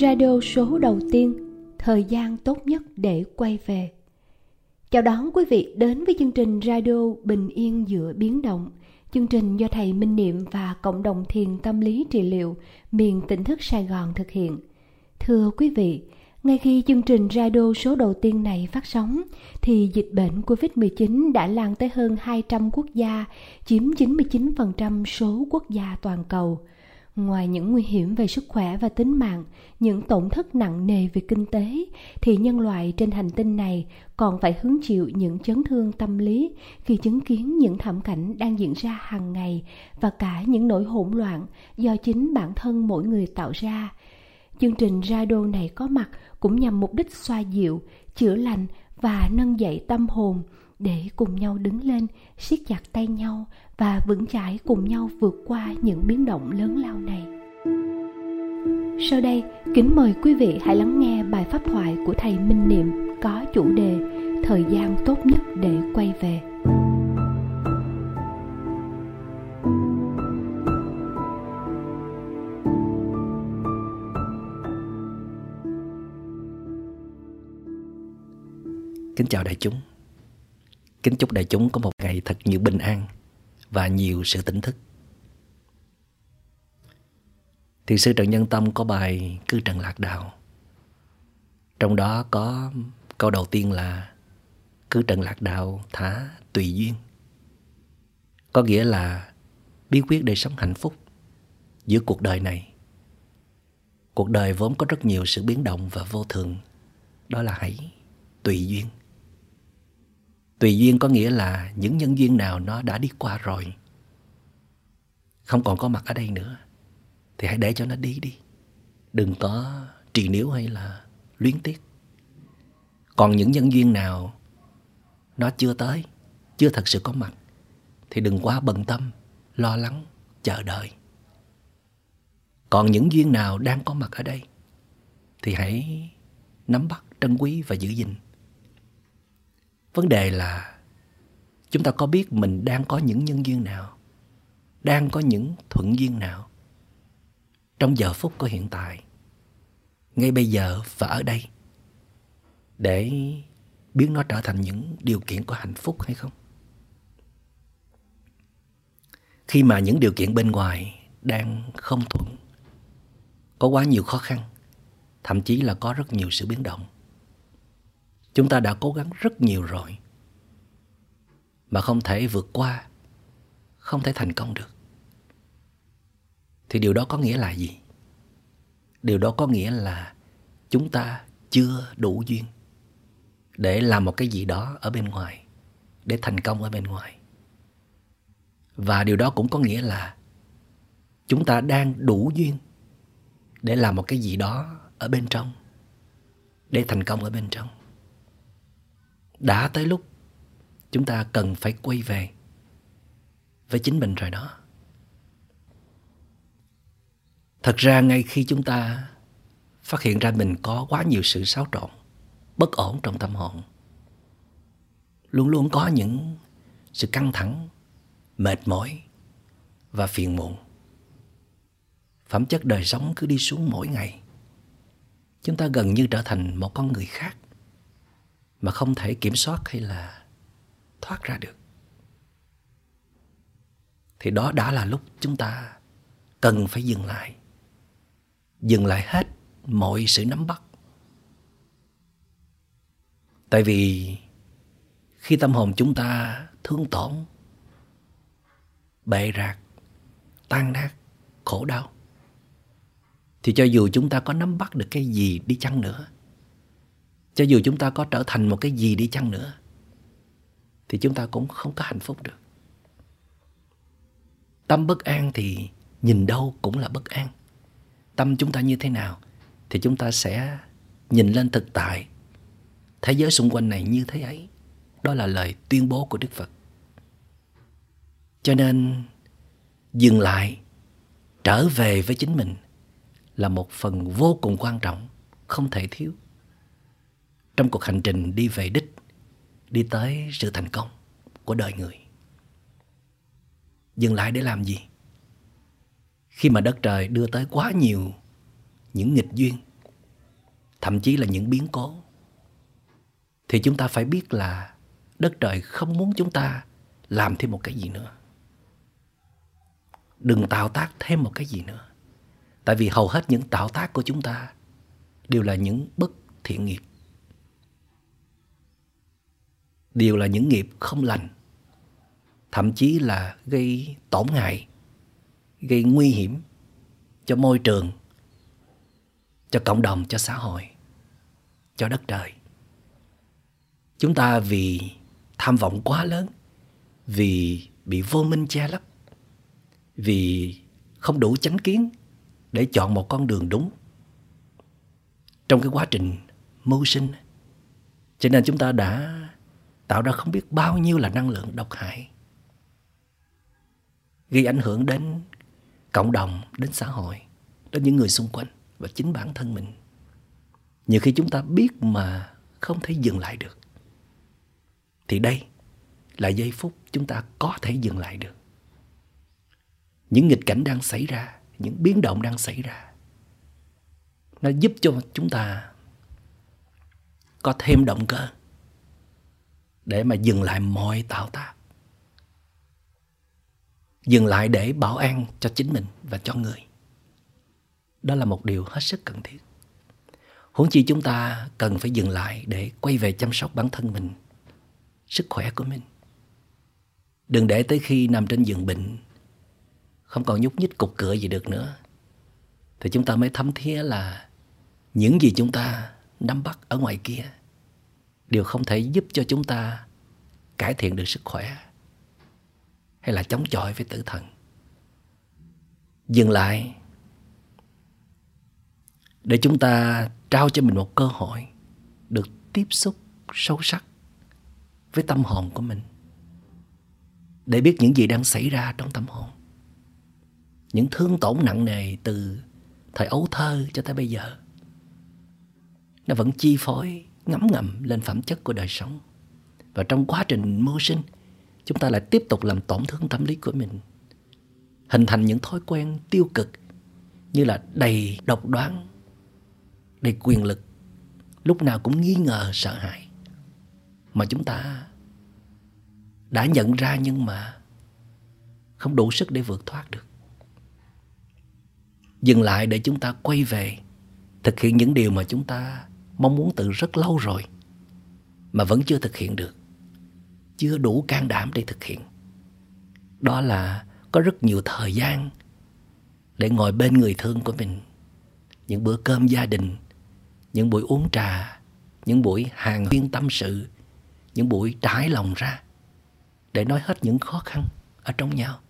radio số đầu tiên thời gian tốt nhất để quay về. Chào đón quý vị đến với chương trình radio bình yên giữa biến động. Chương trình do thầy minh niệm và cộng đồng thiền tâm lý trị liệu miền tỉnh thức sài gòn thực hiện. Thưa quý vị ngay khi chương trình radio số đầu tiên này phát sóng, thì dịch bệnh COVID-19 đã lan tới hơn 200 quốc gia, chiếm 99% số quốc gia toàn cầu. Ngoài những nguy hiểm về sức khỏe và tính mạng, những tổn thất nặng nề về kinh tế, thì nhân loại trên hành tinh này còn phải hứng chịu những chấn thương tâm lý khi chứng kiến những thảm cảnh đang diễn ra hàng ngày và cả những nỗi hỗn loạn do chính bản thân mỗi người tạo ra. Chương trình radio này có mặt cũng nhằm mục đích xoa dịu, chữa lành và nâng dậy tâm hồn để cùng nhau đứng lên, siết chặt tay nhau và vững chãi cùng nhau vượt qua những biến động lớn lao này. Sau đây, kính mời quý vị hãy lắng nghe bài pháp thoại của thầy Minh Niệm có chủ đề Thời gian tốt nhất để quay về. Kính chào đại chúng. Kính chúc đại chúng có một ngày thật nhiều bình an và nhiều sự tỉnh thức. Thì sư Trần Nhân Tâm có bài Cư Trần Lạc Đạo. Trong đó có câu đầu tiên là Cư Trần Lạc Đạo thả tùy duyên. Có nghĩa là bí quyết để sống hạnh phúc giữa cuộc đời này. Cuộc đời vốn có rất nhiều sự biến động và vô thường. Đó là hãy tùy duyên. Tùy duyên có nghĩa là những nhân duyên nào nó đã đi qua rồi. Không còn có mặt ở đây nữa. Thì hãy để cho nó đi đi. Đừng có trì níu hay là luyến tiếc. Còn những nhân duyên nào nó chưa tới, chưa thật sự có mặt. Thì đừng quá bận tâm, lo lắng, chờ đợi. Còn những duyên nào đang có mặt ở đây thì hãy nắm bắt, trân quý và giữ gìn vấn đề là chúng ta có biết mình đang có những nhân duyên nào, đang có những thuận duyên nào trong giờ phút của hiện tại, ngay bây giờ và ở đây, để biến nó trở thành những điều kiện của hạnh phúc hay không? Khi mà những điều kiện bên ngoài đang không thuận, có quá nhiều khó khăn, thậm chí là có rất nhiều sự biến động Chúng ta đã cố gắng rất nhiều rồi. Mà không thể vượt qua, Không thể thành công được. Thì điều đó có nghĩa là gì? Điều đó có nghĩa là Chúng ta chưa đủ duyên Để làm một cái gì đó ở bên ngoài, Để thành công ở bên ngoài. Và điều đó cũng có nghĩa là Chúng ta đang đủ duyên Để làm một cái gì đó ở bên trong, Để thành công ở bên trong đã tới lúc chúng ta cần phải quay về với chính mình rồi đó. Thật ra ngay khi chúng ta phát hiện ra mình có quá nhiều sự xáo trộn, bất ổn trong tâm hồn, luôn luôn có những sự căng thẳng, mệt mỏi và phiền muộn. Phẩm chất đời sống cứ đi xuống mỗi ngày. Chúng ta gần như trở thành một con người khác mà không thể kiểm soát hay là thoát ra được. Thì đó đã là lúc chúng ta cần phải dừng lại. Dừng lại hết mọi sự nắm bắt. Tại vì khi tâm hồn chúng ta thương tổn, bệ rạc, tan nát, khổ đau, thì cho dù chúng ta có nắm bắt được cái gì đi chăng nữa cho dù chúng ta có trở thành một cái gì đi chăng nữa, Thì chúng ta cũng không có hạnh phúc được. Tâm bất an thì nhìn đâu cũng là bất an. Tâm chúng ta như thế nào Thì chúng ta sẽ nhìn lên thực tại. Thế giới xung quanh này như thế ấy, Đó là lời tuyên bố của Đức Phật. Cho nên, dừng lại, Trở về với chính mình Là một phần vô cùng quan trọng, Không thể thiếu trong cuộc hành trình đi về đích, đi tới sự thành công của đời người. Dừng lại để làm gì? Khi mà đất trời đưa tới quá nhiều những nghịch duyên, thậm chí là những biến cố thì chúng ta phải biết là đất trời không muốn chúng ta làm thêm một cái gì nữa đừng tạo tác thêm một cái gì nữa tại vì hầu hết những tạo tác của chúng ta đều là những bất thiện nghiệp đều là những nghiệp không lành, thậm chí là gây tổn hại, gây nguy hiểm cho môi trường, cho cộng đồng, cho xã hội, cho đất trời. Chúng ta vì tham vọng quá lớn, vì bị vô minh che lấp, vì không đủ chánh kiến để chọn một con đường đúng trong cái quá trình mưu sinh. Cho nên chúng ta đã tạo ra không biết bao nhiêu là năng lượng độc hại, gây ảnh hưởng đến cộng đồng, đến xã hội, đến những người xung quanh và chính bản thân mình. Nhiều khi chúng ta biết mà không thể dừng lại được. Thì đây là giây phút chúng ta có thể dừng lại được. Những nghịch cảnh đang xảy ra, những biến động đang xảy ra, nó giúp cho chúng ta có thêm động cơ để mà dừng lại mọi tạo tác. Dừng lại để bảo an cho chính mình và cho người. Đó là một điều hết sức cần thiết. Huống chi chúng ta cần phải dừng lại để quay về chăm sóc bản thân mình, sức khỏe của mình. Đừng để tới khi nằm trên giường bệnh, không còn nhúc nhích cục cửa gì được nữa, thì chúng ta mới thấm thía là những gì chúng ta nắm bắt ở ngoài kia đều không thể giúp cho chúng ta cải thiện được sức khỏe hay là chống chọi với tử thần. Dừng lại để chúng ta trao cho mình một cơ hội được tiếp xúc sâu sắc với tâm hồn của mình, để biết những gì đang xảy ra trong tâm hồn, những thương tổn nặng nề từ thời ấu thơ cho tới bây giờ. Nó vẫn chi phối ngấm ngầm lên phẩm chất của đời sống. Và trong quá trình mưu sinh, chúng ta lại tiếp tục làm tổn thương tâm lý của mình, hình thành những thói quen tiêu cực như là đầy độc đoán, đầy quyền lực, lúc nào cũng nghi ngờ, sợ hãi. Mà chúng ta đã nhận ra nhưng mà không đủ sức để vượt thoát được. Dừng lại để chúng ta quay về, thực hiện những điều mà chúng ta mong muốn từ rất lâu rồi mà vẫn chưa thực hiện được, chưa đủ can đảm để thực hiện. Đó là có rất nhiều thời gian để ngồi bên người thương của mình, những bữa cơm gia đình, những buổi uống trà, những buổi hàng huyên tâm sự, những buổi trải lòng ra để nói hết những khó khăn ở trong nhau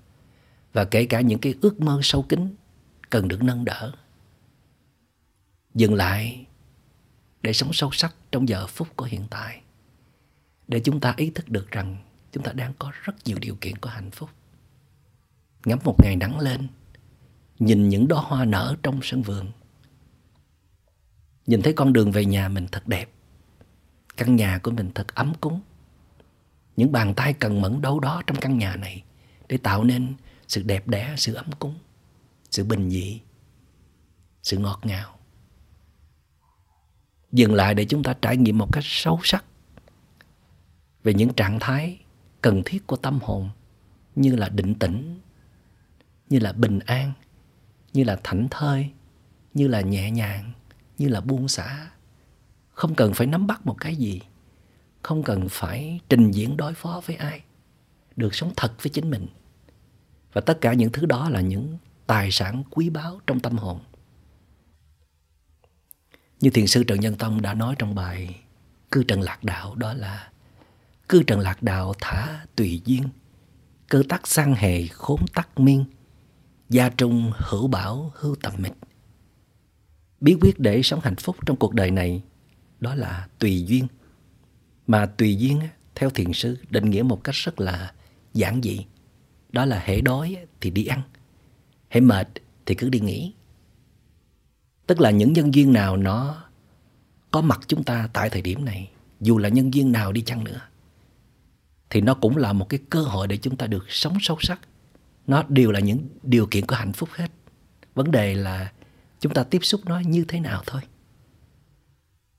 và kể cả những cái ước mơ sâu kín cần được nâng đỡ. Dừng lại để sống sâu sắc trong giờ phút của hiện tại, để chúng ta ý thức được rằng chúng ta đang có rất nhiều điều kiện của hạnh phúc. Ngắm một ngày nắng lên, nhìn những đóa hoa nở trong sân vườn, nhìn thấy con đường về nhà mình thật đẹp, căn nhà của mình thật ấm cúng, những bàn tay cần mẫn đâu đó trong căn nhà này để tạo nên sự đẹp đẽ, sự ấm cúng, sự bình dị, sự ngọt ngào dừng lại để chúng ta trải nghiệm một cách sâu sắc về những trạng thái cần thiết của tâm hồn như là định tĩnh, như là bình an, như là thảnh thơi, như là nhẹ nhàng, như là buông xả. Không cần phải nắm bắt một cái gì, không cần phải trình diễn đối phó với ai, được sống thật với chính mình. Và tất cả những thứ đó là những tài sản quý báu trong tâm hồn như thiền sư trần nhân tông đã nói trong bài cư trần lạc đạo, đó là cư trần lạc đạo thả tùy duyên, cơ tắc sang hề khốn tắc miên, gia trung hữu bảo hưu tầm mịch. Bí quyết để sống hạnh phúc trong cuộc đời này đó là tùy duyên. Mà tùy duyên theo thiền sư, định nghĩa một cách rất là giản dị. Đó là hệ đói thì đi ăn hệ mệt thì cứ đi nghỉ tức là những nhân viên nào nó có mặt chúng ta tại thời điểm này, dù là nhân viên nào đi chăng nữa, thì nó cũng là một cái cơ hội để chúng ta được sống sâu sắc nó đều là những điều kiện của hạnh phúc hết vấn đề là chúng ta tiếp xúc nó như thế nào thôi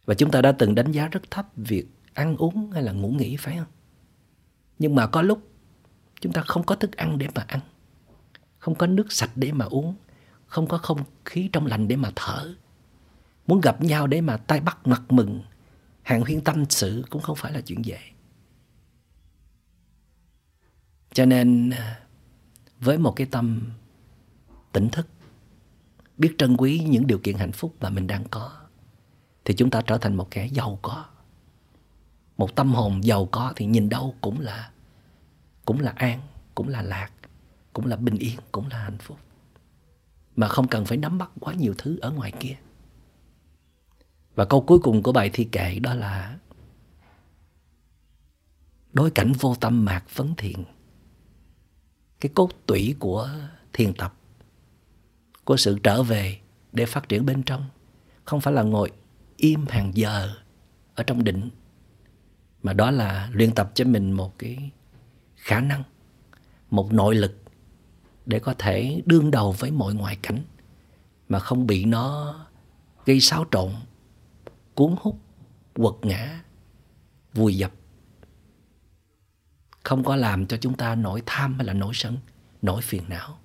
Và chúng ta đã từng đánh giá rất thấp việc ăn uống hay là ngủ nghỉ, phải không? Nhưng mà có lúc chúng ta không có thức ăn để mà ăn. Không có nước sạch để mà uống. Không có không khí trong lành để mà thở. Muốn gặp nhau để mà tay bắt mặt mừng. Hàng huyên tâm sự cũng không phải là chuyện dễ. Cho nên à, với một cái tâm tỉnh thức, biết trân quý những điều kiện hạnh phúc mà mình đang có, thì chúng ta trở thành một kẻ giàu có. Một tâm hồn giàu có thì nhìn đâu cũng là cũng là an, cũng là lạc, cũng là bình yên, cũng là hạnh phúc. Mà không cần phải nắm bắt quá nhiều thứ ở ngoài kia. Và câu cuối cùng của bài thi kệ đó là, Đối cảnh vô tâm mạc phấn thiện cái cốt tủy của thiền tập, của sự trở về để phát triển bên trong, không phải là ngồi im hàng giờ ở trong định, mà đó là luyện tập cho mình một cái khả năng, một nội lực để có thể đương đầu với mọi ngoại cảnh mà không bị nó gây xáo trộn cuốn hút quật ngã vùi dập không có làm cho chúng ta nổi tham hay là nổi sân, nổi phiền não.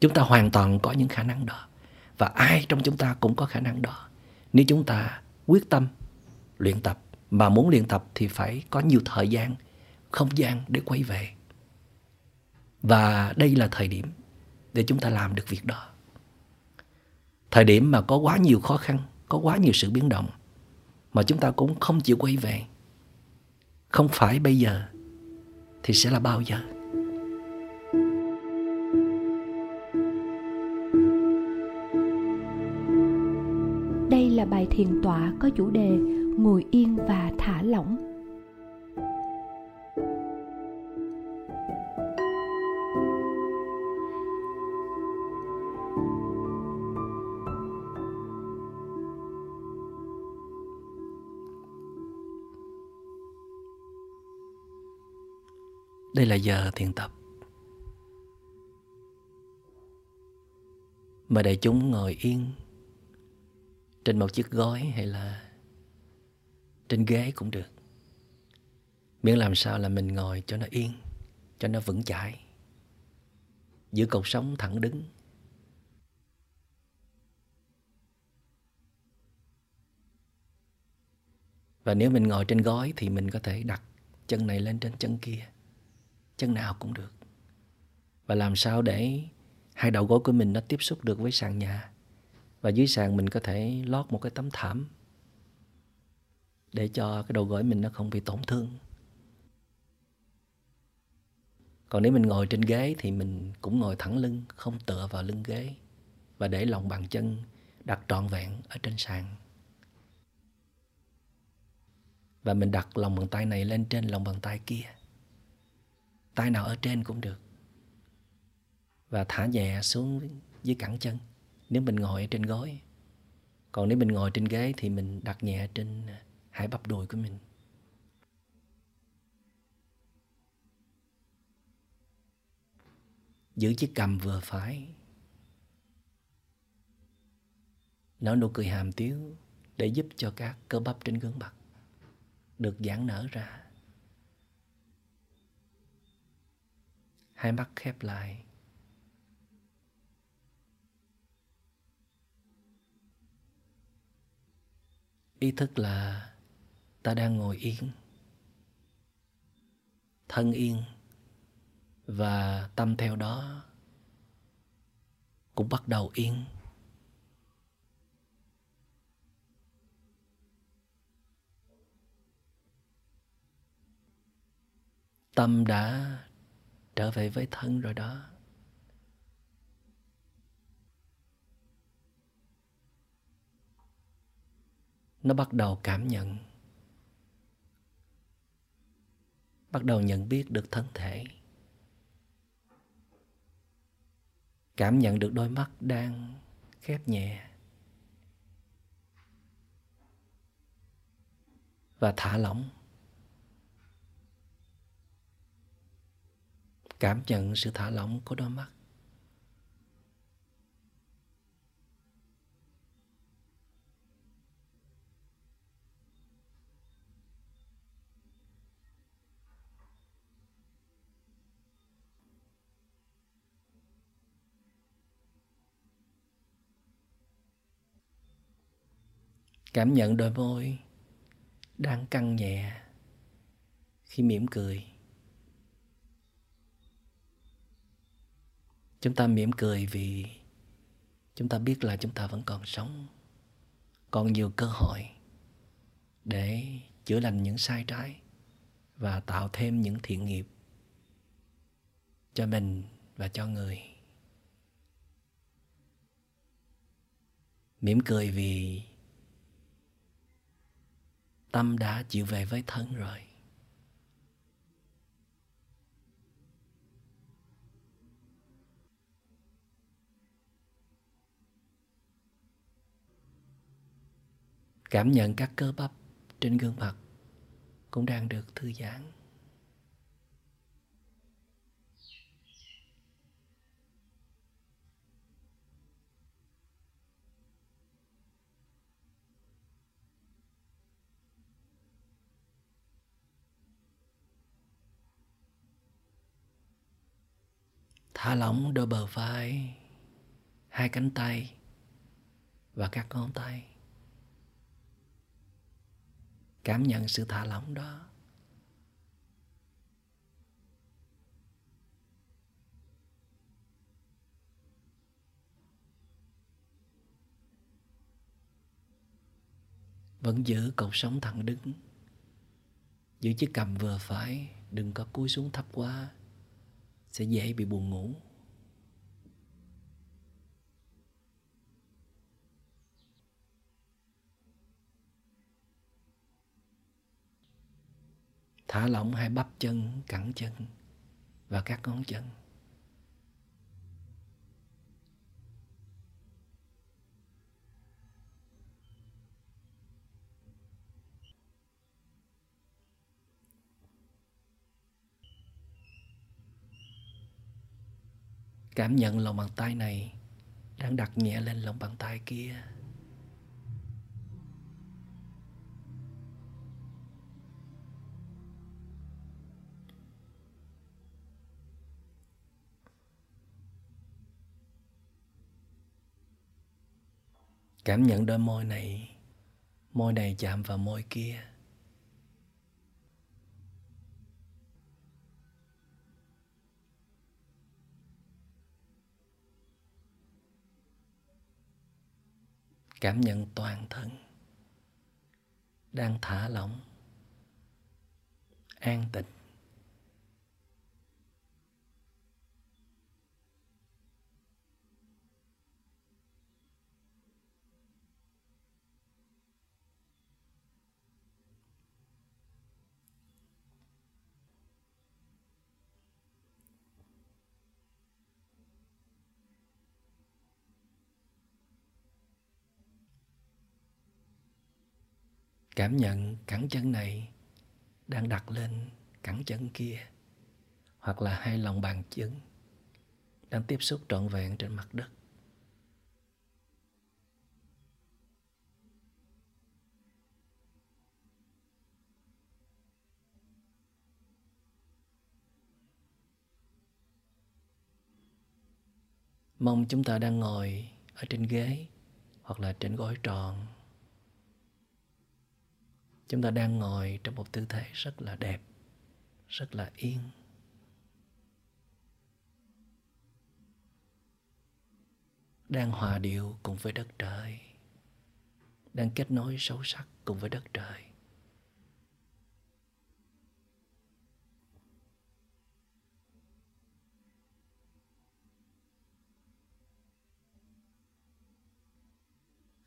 Chúng ta hoàn toàn có những khả năng đó. Và ai trong chúng ta cũng có khả năng đó. Nếu chúng ta quyết tâm luyện tập, mà muốn luyện tập thì phải có nhiều thời gian, không gian để quay về. Và đây là thời điểm để chúng ta làm được việc đó. Thời điểm mà có quá nhiều khó khăn, có quá nhiều sự biến động mà chúng ta cũng không chịu quay về không phải bây giờ thì sẽ là bao giờ đây là bài thiền tọa có chủ đề ngồi yên và thả lỏng Đây là giờ thiền tập. Mời đại chúng ngồi yên trên một chiếc gói hay là trên ghế cũng được. Miễn làm sao là mình ngồi cho nó yên, cho nó vững chãi. Giữ cột sống thẳng đứng. Và nếu mình ngồi trên gói thì mình có thể đặt chân này lên trên chân kia chân nào cũng được. Và làm sao để hai đầu gối của mình nó tiếp xúc được với sàn nhà? Và dưới sàn mình có thể lót một cái tấm thảm để cho cái đầu gối mình nó không bị tổn thương. Còn nếu mình ngồi trên ghế thì mình cũng ngồi thẳng lưng, không tựa vào lưng ghế và để lòng bàn chân đặt trọn vẹn ở trên sàn. Và mình đặt lòng bàn tay này lên trên lòng bàn tay kia tay nào ở trên cũng được. Và thả nhẹ xuống dưới cẳng chân. Nếu mình ngồi ở trên gối. Còn nếu mình ngồi trên ghế thì mình đặt nhẹ trên à, hai bắp đùi của mình. Giữ chiếc cầm vừa phải. Nở nụ cười hàm tiếu để giúp cho các cơ bắp trên gương mặt được giãn nở ra. Hai mắt khép lại. Ý thức là ta đang ngồi yên, thân yên, và tâm theo đó cũng bắt đầu yên. Tâm đã trở về với thân rồi đó. Nó bắt đầu cảm nhận, bắt đầu nhận biết được thân thể. Cảm nhận được đôi mắt đang khép nhẹ và thả lỏng. cảm nhận sự thả lỏng của đôi mắt. Cảm nhận đôi môi đang căng nhẹ khi mỉm cười. Chúng ta mỉm cười vì chúng ta biết là chúng ta vẫn còn sống. Còn nhiều cơ hội để chữa lành những sai trái và tạo thêm những thiện nghiệp cho mình và cho người. Mỉm cười vì tâm đã chịu về với thân rồi. Cảm nhận các cơ bắp trên gương mặt cũng đang được thư giãn. Thả lỏng đôi bờ vai, hai cánh tay và các ngón tay cảm nhận sự thả lỏng đó. Vẫn giữ cột sống thẳng đứng. Giữ chiếc cầm vừa phải, đừng có cúi xuống thấp quá, sẽ dễ bị buồn ngủ. Thả lỏng hai bắp chân, cẳng chân và các ngón chân. Cảm nhận lòng bàn tay này đang đặt nhẹ lên lòng bàn tay kia. Cảm nhận đôi môi này môi này chạm vào môi kia. Cảm nhận toàn thân đang thả lỏng, an tịnh. Cảm nhận cẳng chân này đang đặt lên cẳng chân kia, hoặc là hai lòng bàn chân đang tiếp xúc trọn vẹn trên mặt đất. Mong chúng ta đang ngồi ở trên ghế hoặc là trên gối tròn chúng ta đang ngồi trong một tư thế rất là đẹp, rất là yên. Đang hòa điệu cùng với đất trời. Đang kết nối sâu sắc cùng với đất trời.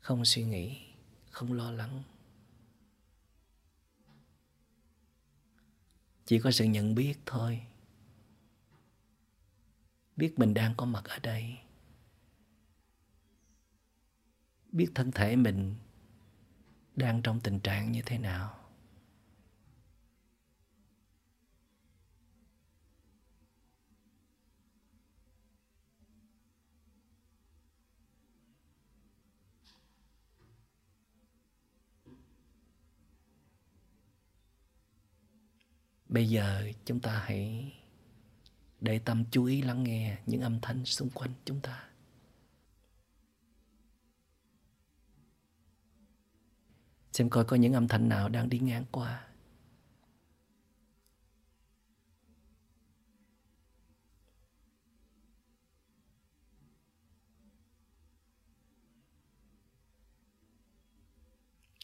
Không suy nghĩ, không lo lắng. Chỉ có sự nhận biết thôi. Biết mình đang có mặt ở đây. Biết thân thể mình đang trong tình trạng như thế nào. Bây giờ chúng ta hãy để tâm chú ý lắng nghe những âm thanh xung quanh chúng ta. Xem coi có những âm thanh nào đang đi ngang qua.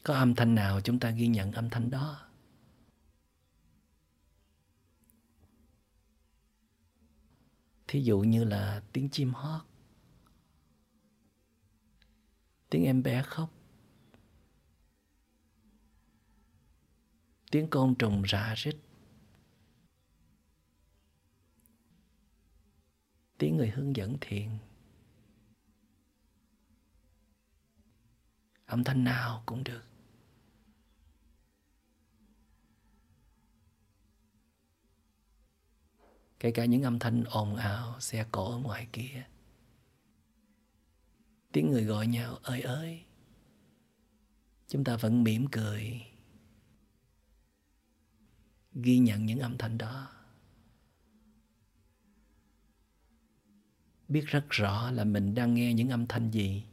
Có âm thanh nào chúng ta ghi nhận âm thanh đó? Thí dụ như là tiếng chim hót, tiếng em bé khóc, tiếng côn trùng rạ rít, tiếng người hướng dẫn thiền âm thanh nào cũng được. Kể cả những âm thanh ồn ào xe cộ ở ngoài kia. Tiếng người gọi nhau, ơi ơi. Chúng ta vẫn mỉm cười. Ghi nhận những âm thanh đó. Biết rất rõ là mình đang nghe những âm thanh gì.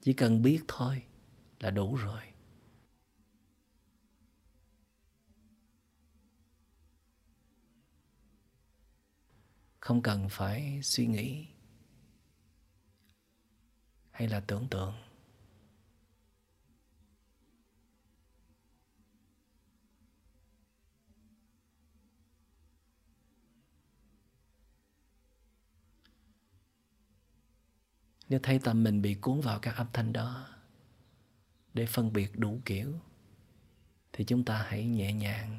Chỉ cần biết thôi là đủ rồi. Không cần phải suy nghĩ hay là tưởng tượng. Nếu thấy tâm mình bị cuốn vào các âm thanh đó để phân biệt đủ kiểu, thì chúng ta hãy nhẹ nhàng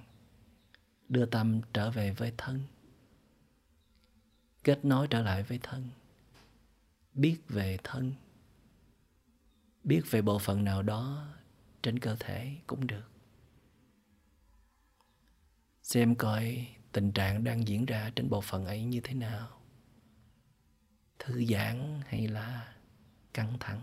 đưa tâm trở về với thân kết nối trở lại với thân, biết về thân, biết về bộ phận nào đó trên cơ thể cũng được. Xem coi tình trạng đang diễn ra trên bộ phận ấy như thế nào, thư giãn hay là căng thẳng.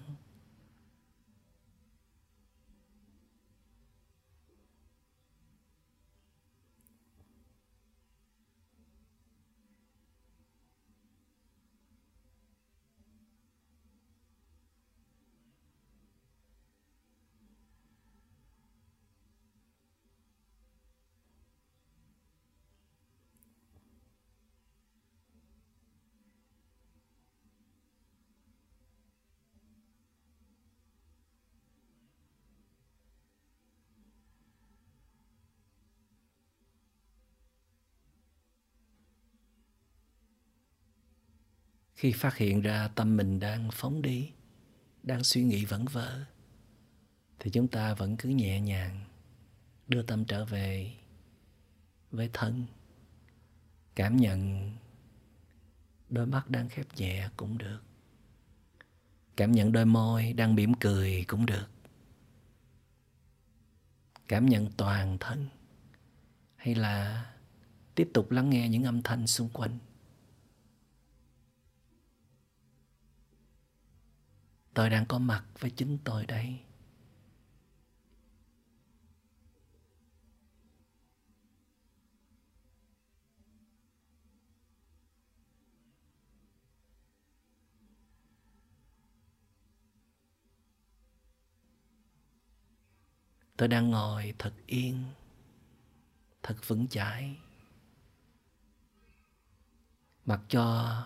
Khi phát hiện ra tâm mình đang phóng đi, đang suy nghĩ vẩn vơ, thì chúng ta vẫn cứ nhẹ nhàng đưa tâm trở về với thân, cảm nhận đôi mắt đang khép nhẹ cũng được, cảm nhận đôi môi đang mỉm cười cũng được, cảm nhận toàn thân hay là tiếp tục lắng nghe những âm thanh xung quanh. Tôi đang có mặt với chính tôi đây. Tôi đang ngồi thật yên, thật vững chãi. Mặc cho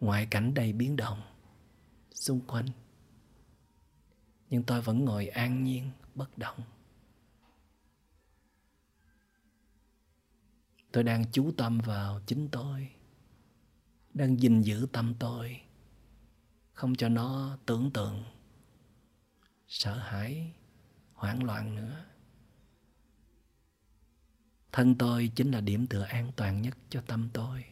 ngoại cảnh đầy biến động xung quanh. Nhưng tôi vẫn ngồi an nhiên, bất động. Tôi đang chú tâm vào chính tôi, đang gìn giữ tâm tôi, không cho nó tưởng tượng, sợ hãi, hoảng loạn nữa. Thân tôi chính là điểm tựa an toàn nhất cho tâm tôi.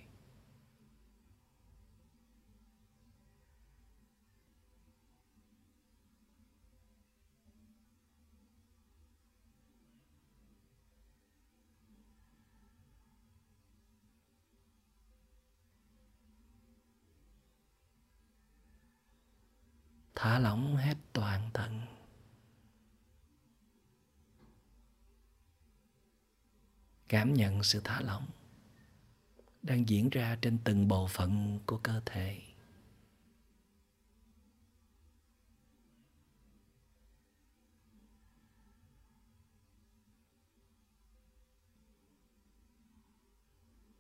Thả lỏng hết toàn thân. Cảm nhận sự thả lỏng đang diễn ra trên từng bộ phận của cơ thể.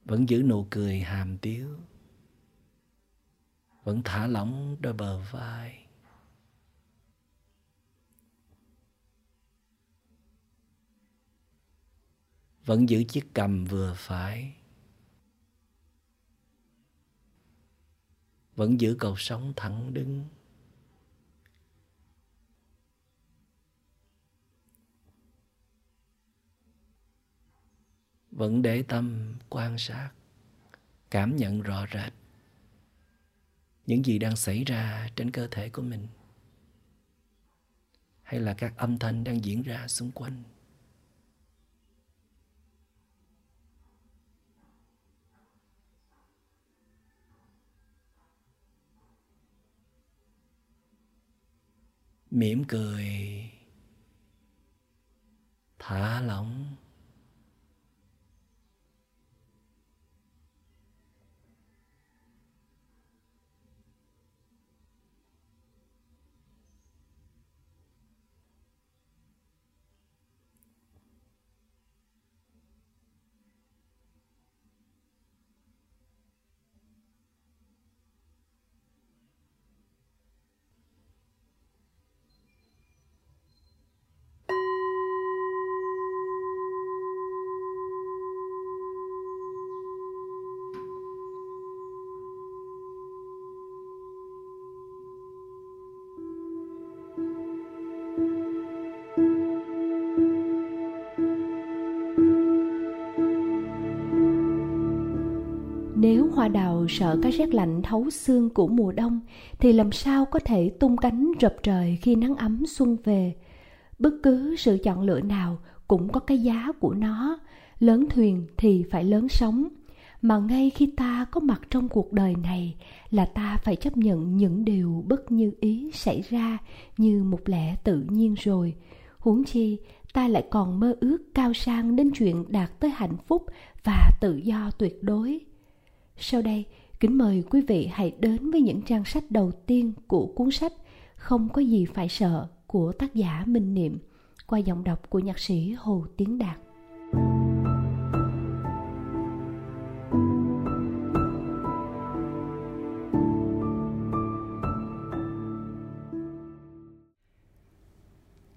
Vẫn giữ nụ cười hàm tiếu, vẫn thả lỏng đôi bờ vai. Vẫn giữ chiếc cầm vừa phải, vẫn giữ cột sống thẳng đứng. Vẫn để tâm quan sát, cảm nhận rõ rệt những gì đang xảy ra trên cơ thể của mình, hay là các âm thanh đang diễn ra xung quanh. Mỉm cười thả lỏng. Hoa đào sợ cái rét lạnh thấu xương của mùa đông thì làm sao có thể tung cánh rập trời khi nắng ấm xuân về. Bất cứ sự chọn lựa nào cũng có cái giá của nó, lớn thuyền thì phải lớn sóng. Mà ngay khi ta có mặt trong cuộc đời này là ta phải chấp nhận những điều bất như ý xảy ra như một lẽ tự nhiên rồi. Huống chi ta lại còn mơ ước cao sang đến chuyện đạt tới hạnh phúc và tự do tuyệt đối sau đây, kính mời quý vị hãy đến với những trang sách đầu tiên của cuốn sách Không có gì phải sợ của tác giả Minh Niệm qua giọng đọc của nhạc sĩ Hồ Tiến Đạt.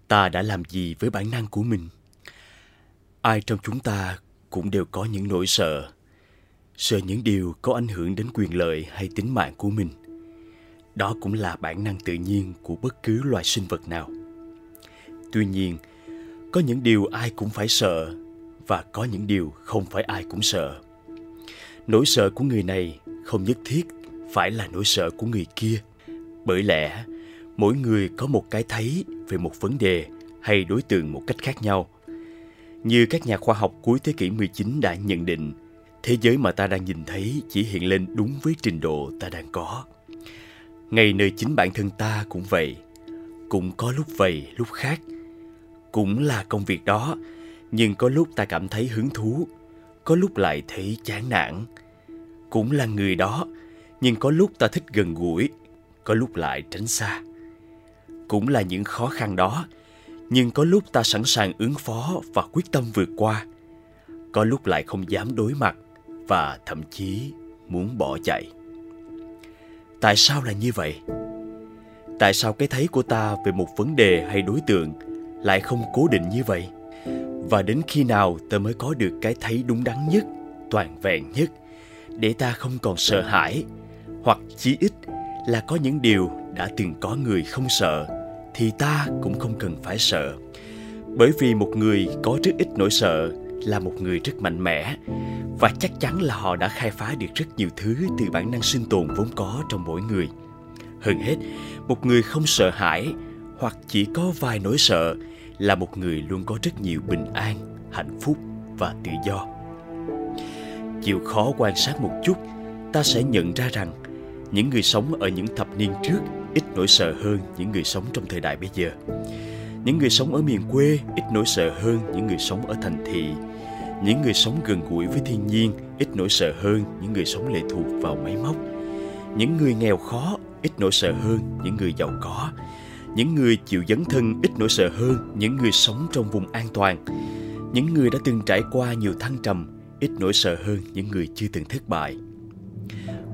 Ta đã làm gì với bản năng của mình? Ai trong chúng ta cũng đều có những nỗi sợ sợ những điều có ảnh hưởng đến quyền lợi hay tính mạng của mình. Đó cũng là bản năng tự nhiên của bất cứ loài sinh vật nào. Tuy nhiên, có những điều ai cũng phải sợ và có những điều không phải ai cũng sợ. Nỗi sợ của người này không nhất thiết phải là nỗi sợ của người kia. Bởi lẽ, mỗi người có một cái thấy về một vấn đề hay đối tượng một cách khác nhau. Như các nhà khoa học cuối thế kỷ 19 đã nhận định thế giới mà ta đang nhìn thấy chỉ hiện lên đúng với trình độ ta đang có. Ngay nơi chính bản thân ta cũng vậy. Cũng có lúc vậy, lúc khác. Cũng là công việc đó, nhưng có lúc ta cảm thấy hứng thú, có lúc lại thấy chán nản. Cũng là người đó, nhưng có lúc ta thích gần gũi, có lúc lại tránh xa. Cũng là những khó khăn đó, nhưng có lúc ta sẵn sàng ứng phó và quyết tâm vượt qua. Có lúc lại không dám đối mặt và thậm chí muốn bỏ chạy. Tại sao là như vậy? Tại sao cái thấy của ta về một vấn đề hay đối tượng lại không cố định như vậy? Và đến khi nào ta mới có được cái thấy đúng đắn nhất, toàn vẹn nhất để ta không còn sợ hãi hoặc chí ít là có những điều đã từng có người không sợ thì ta cũng không cần phải sợ. Bởi vì một người có rất ít nỗi sợ là một người rất mạnh mẽ và chắc chắn là họ đã khai phá được rất nhiều thứ từ bản năng sinh tồn vốn có trong mỗi người. Hơn hết, một người không sợ hãi hoặc chỉ có vài nỗi sợ là một người luôn có rất nhiều bình an, hạnh phúc và tự do. Chịu khó quan sát một chút, ta sẽ nhận ra rằng những người sống ở những thập niên trước ít nỗi sợ hơn những người sống trong thời đại bây giờ. Những người sống ở miền quê ít nỗi sợ hơn những người sống ở thành thị những người sống gần gũi với thiên nhiên ít nỗi sợ hơn những người sống lệ thuộc vào máy móc. Những người nghèo khó ít nỗi sợ hơn những người giàu có. Những người chịu dấn thân ít nỗi sợ hơn những người sống trong vùng an toàn. Những người đã từng trải qua nhiều thăng trầm ít nỗi sợ hơn những người chưa từng thất bại.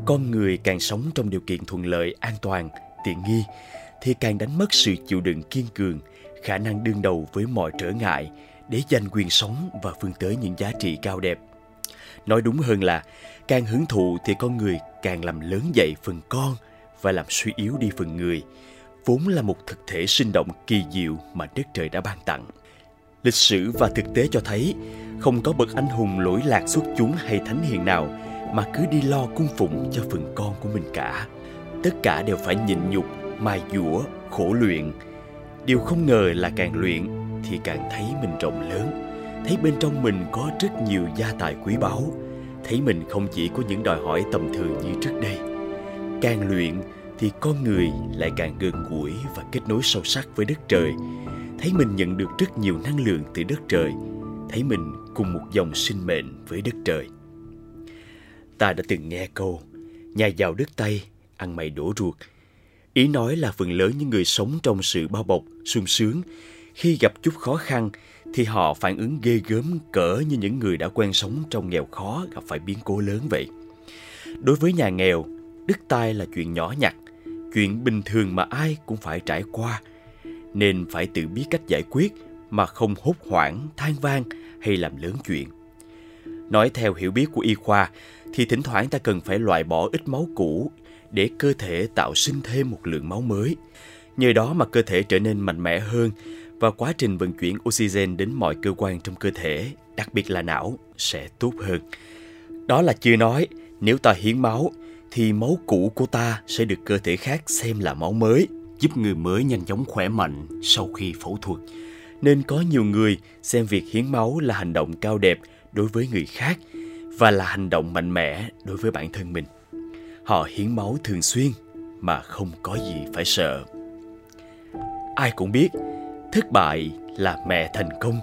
Con người càng sống trong điều kiện thuận lợi, an toàn, tiện nghi thì càng đánh mất sự chịu đựng kiên cường, khả năng đương đầu với mọi trở ngại để giành quyền sống và vươn tới những giá trị cao đẹp. Nói đúng hơn là, càng hưởng thụ thì con người càng làm lớn dậy phần con và làm suy yếu đi phần người, vốn là một thực thể sinh động kỳ diệu mà đất trời đã ban tặng. Lịch sử và thực tế cho thấy, không có bậc anh hùng lỗi lạc xuất chúng hay thánh hiền nào mà cứ đi lo cung phụng cho phần con của mình cả. Tất cả đều phải nhịn nhục, mài dũa khổ luyện. Điều không ngờ là càng luyện thì càng thấy mình rộng lớn. Thấy bên trong mình có rất nhiều gia tài quý báu. Thấy mình không chỉ có những đòi hỏi tầm thường như trước đây. Càng luyện thì con người lại càng gần gũi và kết nối sâu sắc với đất trời. Thấy mình nhận được rất nhiều năng lượng từ đất trời. Thấy mình cùng một dòng sinh mệnh với đất trời. Ta đã từng nghe câu, nhà giàu đất tây ăn mày đổ ruột. Ý nói là phần lớn những người sống trong sự bao bọc, sung sướng khi gặp chút khó khăn, thì họ phản ứng ghê gớm, cỡ như những người đã quen sống trong nghèo khó, gặp phải biến cố lớn vậy. Đối với nhà nghèo, đứt tai là chuyện nhỏ nhặt, chuyện bình thường mà ai cũng phải trải qua. Nên phải tự biết cách giải quyết mà không hốt hoảng, than vang hay làm lớn chuyện. Nói theo hiểu biết của y khoa, thì thỉnh thoảng ta cần phải loại bỏ ít máu cũ để cơ thể tạo sinh thêm một lượng máu mới. Nhờ đó mà cơ thể trở nên mạnh mẽ hơn và quá trình vận chuyển oxygen đến mọi cơ quan trong cơ thể, đặc biệt là não, sẽ tốt hơn. Đó là chưa nói, nếu ta hiến máu, thì máu cũ của ta sẽ được cơ thể khác xem là máu mới, giúp người mới nhanh chóng khỏe mạnh sau khi phẫu thuật. Nên có nhiều người xem việc hiến máu là hành động cao đẹp đối với người khác và là hành động mạnh mẽ đối với bản thân mình. Họ hiến máu thường xuyên mà không có gì phải sợ. Ai cũng biết, thất bại là mẹ thành công.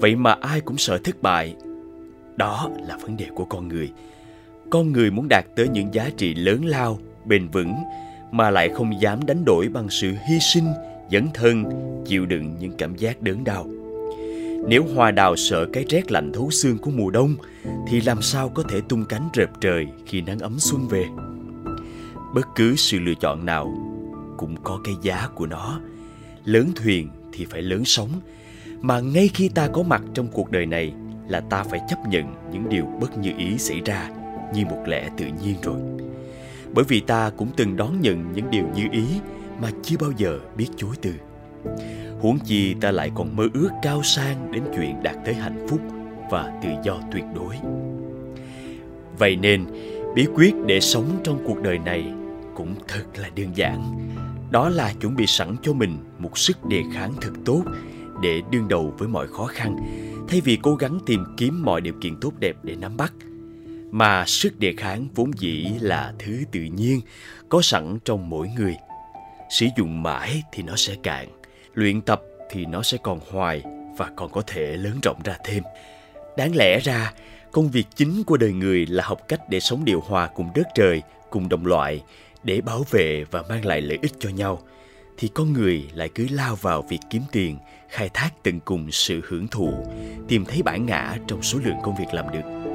Vậy mà ai cũng sợ thất bại? Đó là vấn đề của con người. Con người muốn đạt tới những giá trị lớn lao, bền vững, mà lại không dám đánh đổi bằng sự hy sinh, dấn thân, chịu đựng những cảm giác đớn đau. Nếu hoa đào sợ cái rét lạnh thấu xương của mùa đông, thì làm sao có thể tung cánh rợp trời khi nắng ấm xuân về? Bất cứ sự lựa chọn nào cũng có cái giá của nó lớn thuyền thì phải lớn sóng mà ngay khi ta có mặt trong cuộc đời này là ta phải chấp nhận những điều bất như ý xảy ra như một lẽ tự nhiên rồi. Bởi vì ta cũng từng đón nhận những điều như ý mà chưa bao giờ biết chối từ. Huống chi ta lại còn mơ ước cao sang đến chuyện đạt tới hạnh phúc và tự do tuyệt đối. Vậy nên, bí quyết để sống trong cuộc đời này cũng thật là đơn giản đó là chuẩn bị sẵn cho mình một sức đề kháng thật tốt để đương đầu với mọi khó khăn, thay vì cố gắng tìm kiếm mọi điều kiện tốt đẹp để nắm bắt. Mà sức đề kháng vốn dĩ là thứ tự nhiên, có sẵn trong mỗi người. Sử dụng mãi thì nó sẽ cạn, luyện tập thì nó sẽ còn hoài và còn có thể lớn rộng ra thêm. Đáng lẽ ra, công việc chính của đời người là học cách để sống điều hòa cùng đất trời, cùng đồng loại để bảo vệ và mang lại lợi ích cho nhau, thì con người lại cứ lao vào việc kiếm tiền, khai thác tận cùng sự hưởng thụ, tìm thấy bản ngã trong số lượng công việc làm được.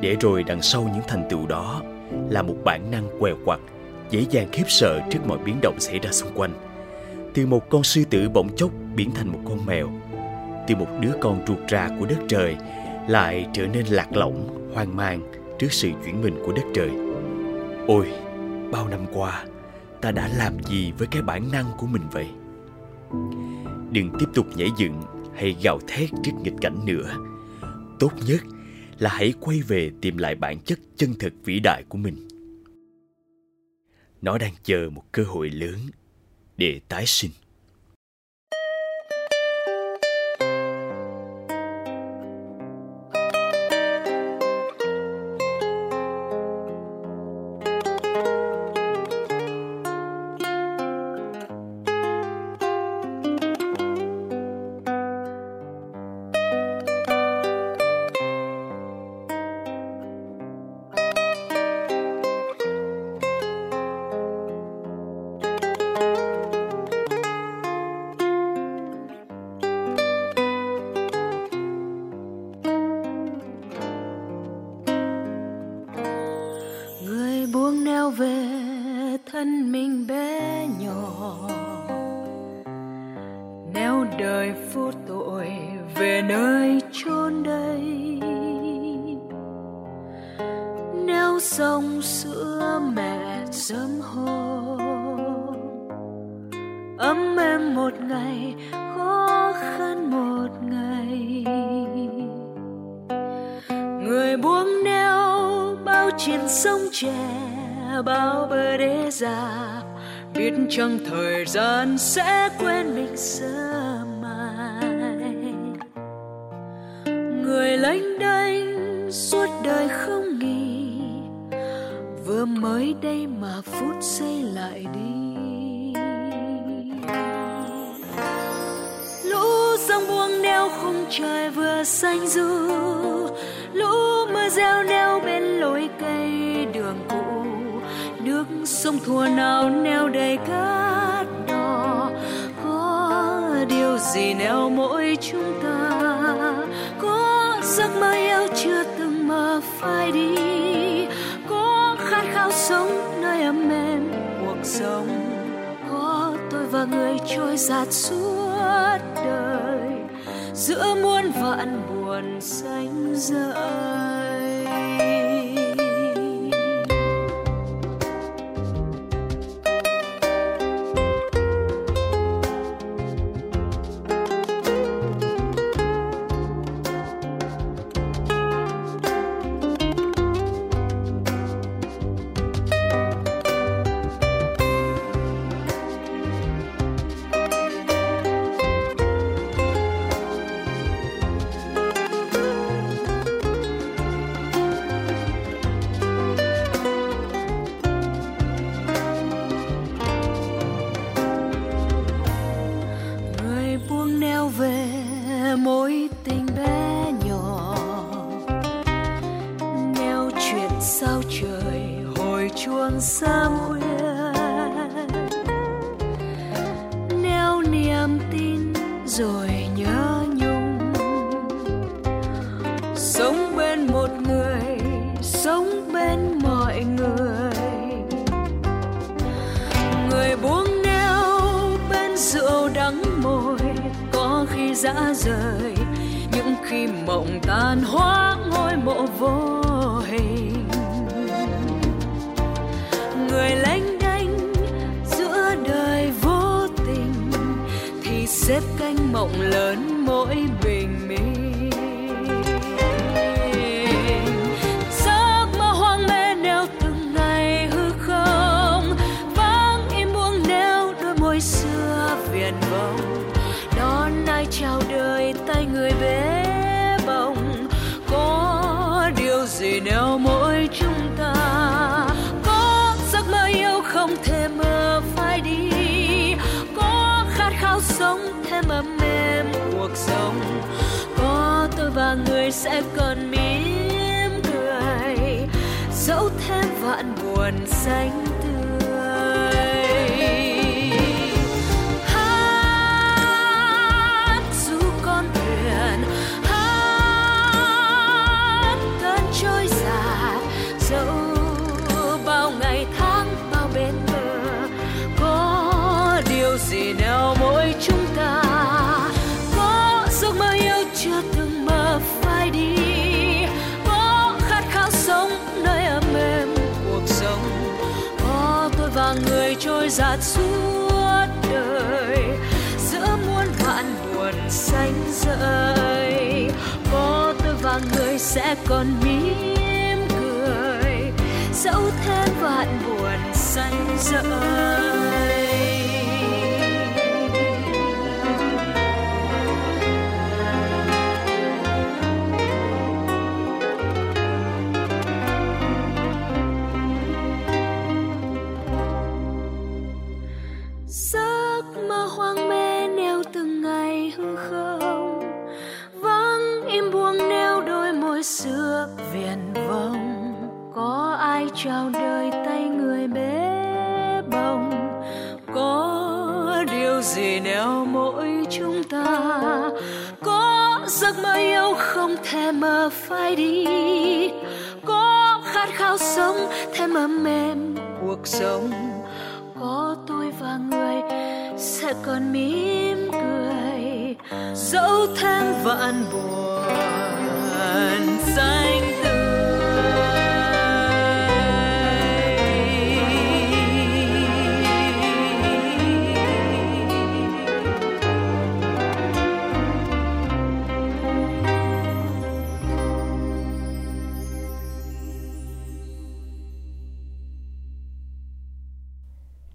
Để rồi đằng sau những thành tựu đó, là một bản năng què quặt, dễ dàng khiếp sợ trước mọi biến động xảy ra xung quanh. Từ một con sư tử bỗng chốc biến thành một con mèo, từ một đứa con ruột rà của đất trời lại trở nên lạc lõng, hoang mang trước sự chuyển mình của đất trời. Ôi bao năm qua, ta đã làm gì với cái bản năng của mình vậy? Đừng tiếp tục nhảy dựng hay gào thét trước nghịch cảnh nữa. Tốt nhất là hãy quay về tìm lại bản chất chân thực vĩ đại của mình. Nó đang chờ một cơ hội lớn để tái sinh. Lênh đênh suốt đời không nghỉ, vừa mới đây mà phút giây lại đi. Lũ sông buông neo khung trời vừa xanh du, lũ mưa reo neo bên lối cây đường cũ. Nước sông thua nào neo đầy cát đỏ, có điều gì neo mỗi phải đi. Có khát khao sống nơi ấm êm, cuộc sống có tôi và người trôi giạt suốt đời. Giữa muôn vạn buồn xanh rơi. Sang xa sớm khuya neo niềm tin rồi nhớ nhung. Sống bên một người, sống bên mọi người. Người buông neo bên rượu đắng môi, có khi dã rời, những khi mộng tan hóa ngôi mộ vô hình xếp canh mộng lớn mỗi và người sẽ còn mỉm cười. Dẫu thêm vạn buồn xanh ai đi. Có khát khao sống nơi ấm êm cuộc sống. Có tôi và người trôi giạt suốt đời. Giữa muôn vạn buồn xanh rơi. Có tôi và người sẽ còn mỉm cười. Dẫu thêm vạn buồn xanh rơi. Thêm giấc mơ phai đi. Có khát khát khao sống thêm ấm êm cuộc sống. Có tôi và người sẽ còn mỉm cười. Dẫu thêm vạn buồn, xanh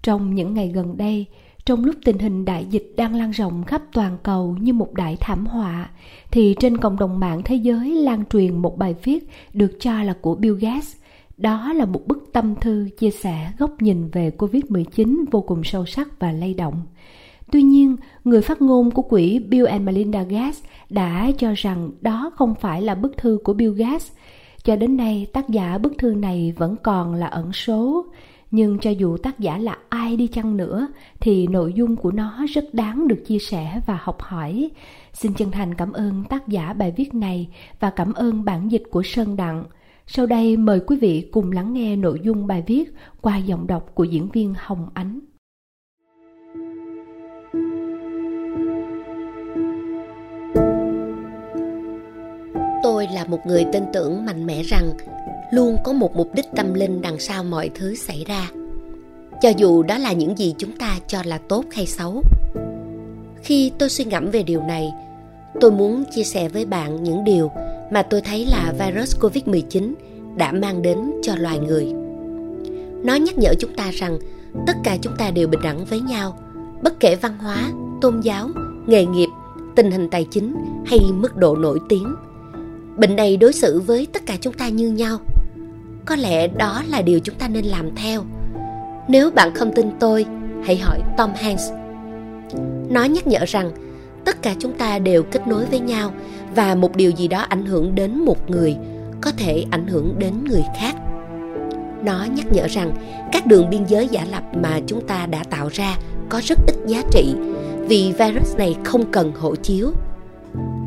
Trong những ngày gần đây, trong lúc tình hình đại dịch đang lan rộng khắp toàn cầu như một đại thảm họa, thì trên cộng đồng mạng thế giới lan truyền một bài viết được cho là của Bill Gates. Đó là một bức tâm thư chia sẻ góc nhìn về COVID-19 vô cùng sâu sắc và lay động. Tuy nhiên, người phát ngôn của quỹ Bill and Melinda Gates đã cho rằng đó không phải là bức thư của Bill Gates. Cho đến nay, tác giả bức thư này vẫn còn là ẩn số nhưng cho dù tác giả là ai đi chăng nữa, thì nội dung của nó rất đáng được chia sẻ và học hỏi. Xin chân thành cảm ơn tác giả bài viết này và cảm ơn bản dịch của sơn đặng. Sau đây mời quý vị cùng lắng nghe nội dung bài viết qua giọng đọc của diễn viên hồng ánh. Tôi là một người tin tưởng mạnh mẽ rằng luôn có một mục đích tâm linh đằng sau mọi thứ xảy ra. Cho dù đó là những gì chúng ta cho là tốt hay xấu. Khi tôi suy ngẫm về điều này, tôi muốn chia sẻ với bạn những điều mà tôi thấy là virus covid 19 đã mang đến cho loài người. Nó nhắc nhở chúng ta rằng tất cả chúng ta đều bình đẳng với nhau, bất kể văn hóa, tôn giáo, nghề nghiệp, tình hình tài chính hay mức độ nổi tiếng. Bệnh này đối xử với tất cả chúng ta như nhau có lẽ đó là điều chúng ta nên làm theo. Nếu bạn không tin tôi, hãy hỏi tom hanks. Nó nhắc nhở rằng tất cả chúng ta đều kết nối với nhau và một điều gì đó ảnh hưởng đến một người có thể ảnh hưởng đến người khác. Nó nhắc nhở rằng các đường biên giới giả lập mà chúng ta đã tạo ra có rất ít giá trị vì virus này không cần hộ chiếu.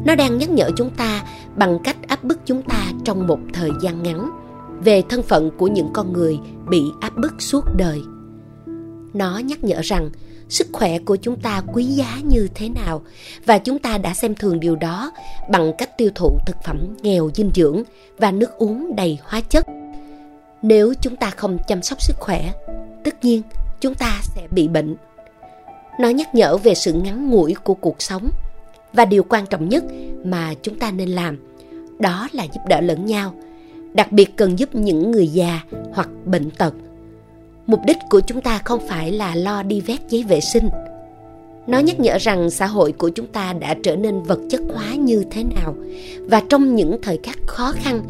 Nó đang nhắc nhở chúng ta bằng cách áp bức chúng ta trong một thời gian ngắn về thân phận của những con người bị áp bức suốt đời. Nó nhắc nhở rằng sức khỏe của chúng ta quý giá như thế nào và chúng ta đã xem thường điều đó bằng cách tiêu thụ thực phẩm nghèo dinh dưỡng và nước uống đầy hóa chất. Nếu chúng ta không chăm sóc sức khỏe, tất nhiên chúng ta sẽ bị bệnh. Nó nhắc nhở về sự ngắn ngủi của cuộc sống và điều quan trọng nhất mà chúng ta nên làm, đó là giúp đỡ lẫn nhau đặc biệt cần giúp những người già hoặc bệnh tật. Mục đích của chúng ta không phải là lo đi vét giấy vệ sinh. Nó nhắc nhở rằng xã hội của chúng ta đã trở nên vật chất hóa như thế nào. Và trong những thời khắc khó khăn,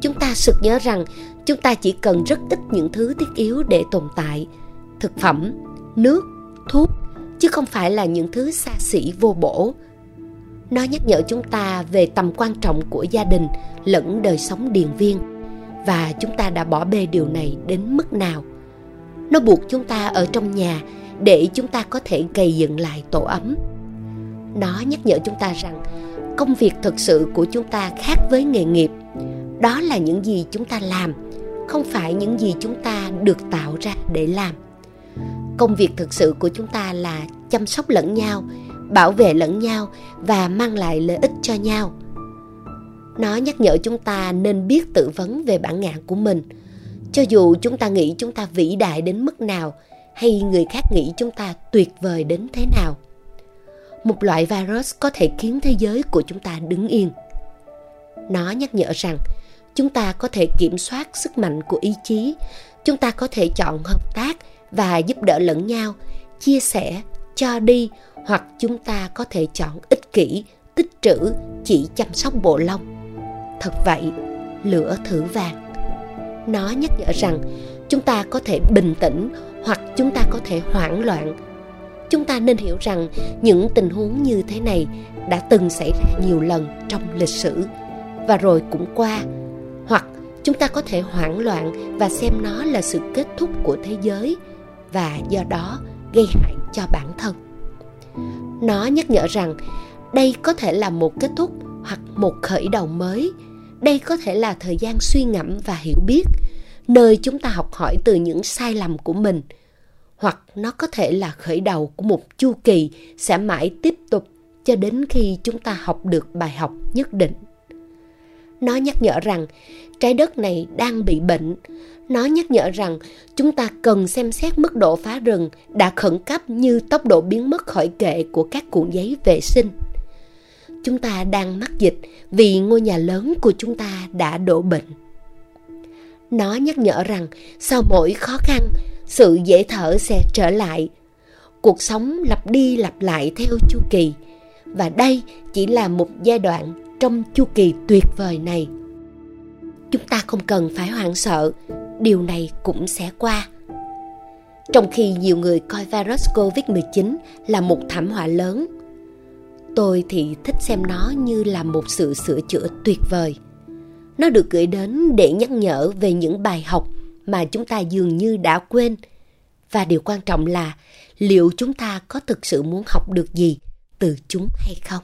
chúng ta sực nhớ rằng chúng ta chỉ cần rất ít những thứ thiết yếu để tồn tại. Thực phẩm, nước, thuốc, chứ không phải là những thứ xa xỉ vô bổ nó nhắc nhở chúng ta về tầm quan trọng của gia đình lẫn đời sống điền viên. Và chúng ta đã bỏ bê điều này đến mức nào? Nó buộc chúng ta ở trong nhà để chúng ta có thể gây dựng lại tổ ấm. Nó nhắc nhở chúng ta rằng công việc thực sự của chúng ta khác với nghề nghiệp. Đó là những gì chúng ta làm, không phải những gì chúng ta được tạo ra để làm. Công việc thực sự của chúng ta là chăm sóc lẫn nhau bảo vệ lẫn nhau và mang lại lợi ích cho nhau. Nó nhắc nhở chúng ta nên biết tự vấn về bản ngã của mình. Cho dù chúng ta nghĩ chúng ta vĩ đại đến mức nào, hay người khác nghĩ chúng ta tuyệt vời đến thế nào, một loại virus có thể khiến thế giới của chúng ta đứng yên. Nó nhắc nhở rằng, chúng ta có thể kiểm soát sức mạnh của ý chí, chúng ta có thể chọn hợp tác và giúp đỡ lẫn nhau, chia sẻ, cho đi hoặc chúng ta có thể chọn ích kỷ, tích trữ chỉ chăm sóc bộ lông. Thật vậy, lửa thử vàng. Nó nhắc nhở rằng chúng ta có thể bình tĩnh hoặc chúng ta có thể hoảng loạn. Chúng ta nên hiểu rằng những tình huống như thế này đã từng xảy ra nhiều lần trong lịch sử và rồi cũng qua. Hoặc chúng ta có thể hoảng loạn và xem nó là sự kết thúc của thế giới và do đó gây hại cho bản thân nó nhắc nhở rằng đây có thể là một kết thúc hoặc một khởi đầu mới. Đây có thể là thời gian suy ngẫm và hiểu biết, nơi chúng ta học hỏi từ những sai lầm của mình. Hoặc nó có thể là khởi đầu của một chu kỳ sẽ mãi tiếp tục cho đến khi chúng ta học được bài học nhất định. Nó nhắc nhở rằng trái đất này đang bị bệnh nó nhắc nhở rằng chúng ta cần xem xét mức độ phá rừng đã khẩn cấp như tốc độ biến mất khỏi kệ của các cuộn giấy vệ sinh. Chúng ta đang mắc dịch vì ngôi nhà lớn của chúng ta đã đổ bệnh. Nó nhắc nhở rằng sau mỗi khó khăn, sự dễ thở sẽ trở lại. Cuộc sống lặp đi lặp lại theo chu kỳ. Và đây chỉ là một giai đoạn trong chu kỳ tuyệt vời này. Chúng ta không cần phải hoảng sợ điều này cũng sẽ qua trong khi nhiều người coi virus Covid-19 là một thảm họa lớn, tôi thì thích xem nó như là một sự sửa chữa tuyệt vời. Nó được gửi đến để nhắc nhở về những bài học mà chúng ta dường như đã quên. Và điều quan trọng là liệu chúng ta có thực sự muốn học được gì từ chúng hay không?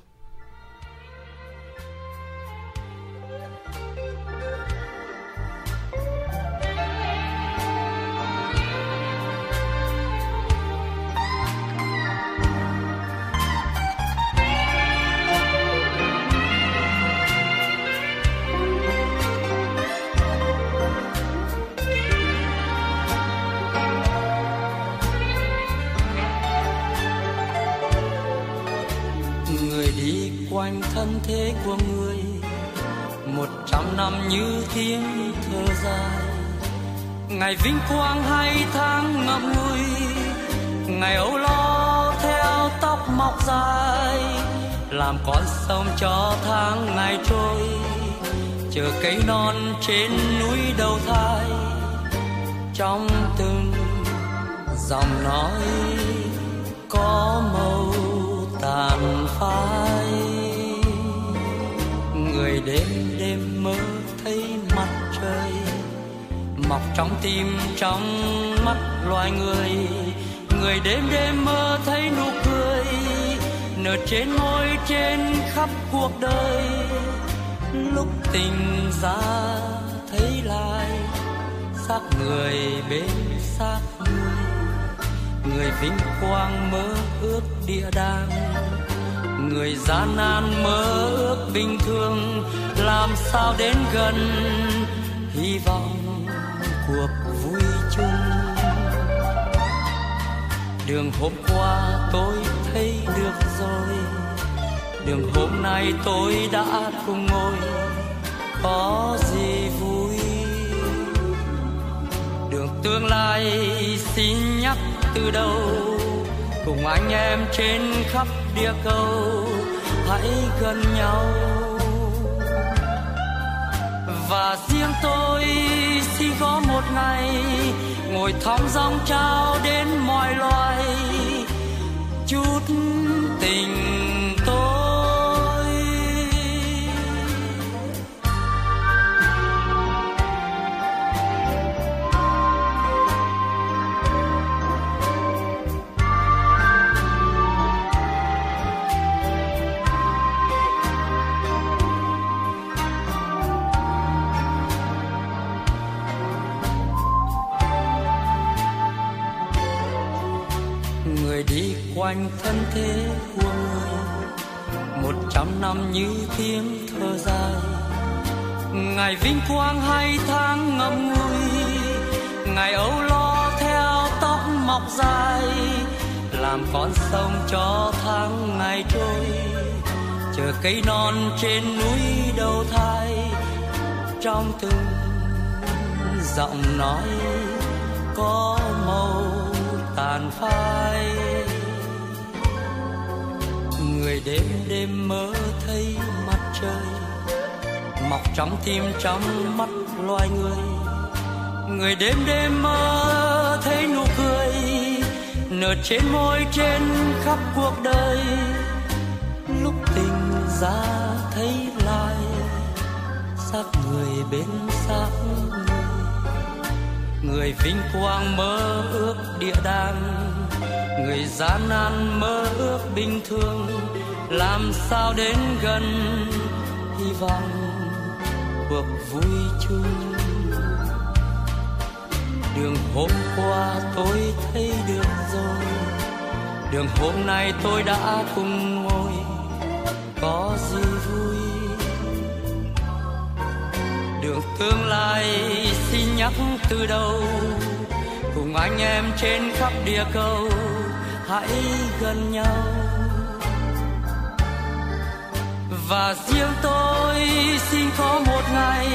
Thân thế của người. Một trăm năm như tiếng thơ dài. Ngày vinh quang hay tháng ngậm ngùi. Ngày âu lo theo tóc mọc dài. Làm con sông cho tháng ngày trôi. Chờ cây non trên núi đầu thai. Trong từng dòng nói có màu tàn phai đêm đêm mơ thấy mặt trời. Mọc trong tim, trong mắt loài người. Người đêm đêm mơ thấy nụ cười. Nở trên môi, trên khắp cuộc đời. Lúc tình ra thấy lại, xác người bên xác người. Người vinh quang mơ ước địa đàng người gian nan mơ ước bình thường, làm sao đến gần? Hy vọng cuộc vui chung. Đường hôm qua tôi thấy được rồi. Đường hôm nay tôi đã cùng ngồi. Có gì vui? Đường tương lai xin nhắc từ đầu cùng anh em trên khắp địa cầu. Hãy gần nhau. Và riêng tôi xin có một ngày, ngồi thong dong trao đến mọi loài. Chút tình quanh thân thế của người. Một trăm năm như tiếng thơ dài. Ngày vinh quang hay tháng ngậm ngùi. Ngày âu lo theo tóc mọc dài. Làm con sông cho tháng ngày trôi. Chờ cây non trên núi đầu thai. Trong từng giọng nói có màu tàn phai người đêm đêm mơ thấy mặt trời. Mọc trong tim, trong mắt loài người. Người đêm đêm mơ thấy nụ cười nở trên môi, trên khắp cuộc đời. Lúc tình ra thấy lại xác người bên xác người. Người vinh quang mơ ước địa đàng người gian nan mơ ước bình thường, làm sao đến gần hy vọng cuộc vui chung? Đường hôm qua tôi thấy được rồi, đường hôm nay tôi đã cùng ngồi, có gì vui? Đường tương lai xin nhắc từ đầu cùng anh em trên khắp địa cầu, hãy gần nhau. Và riêng tôi xin có một ngày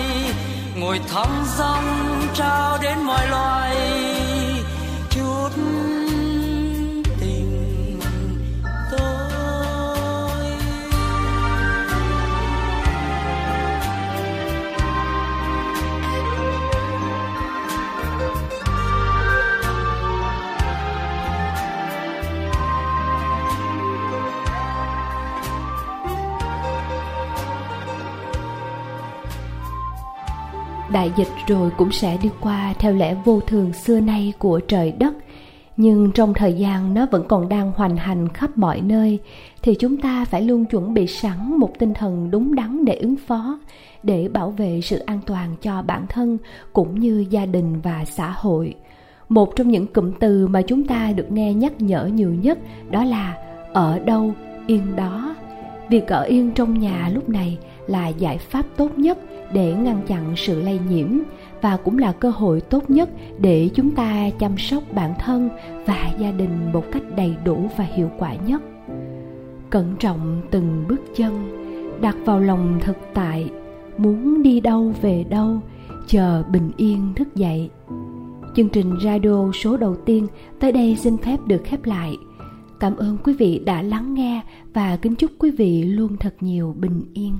ngồi thăm dong trao đến mọi loài đại dịch rồi cũng sẽ đi qua theo lẽ vô thường xưa nay của trời đất. Nhưng trong thời gian nó vẫn còn đang hoành hành khắp mọi nơi, thì chúng ta phải luôn chuẩn bị sẵn một tinh thần đúng đắn để ứng phó, để bảo vệ sự an toàn cho bản thân cũng như gia đình và xã hội. Một trong những cụm từ mà chúng ta được nghe nhắc nhở nhiều nhất đó là ở đâu, yên đó việc ở yên trong nhà lúc này là giải pháp tốt nhất để ngăn chặn sự lây nhiễm và cũng là cơ hội tốt nhất để chúng ta chăm sóc bản thân và gia đình một cách đầy đủ và hiệu quả nhất. Cẩn trọng từng bước chân, đặt vào lòng thực tại, muốn đi đâu về đâu, chờ bình yên thức dậy. Chương trình radio số đầu tiên tới đây xin phép được khép lại. Cảm ơn quý vị đã lắng nghe và kính chúc quý vị luôn thật nhiều bình yên.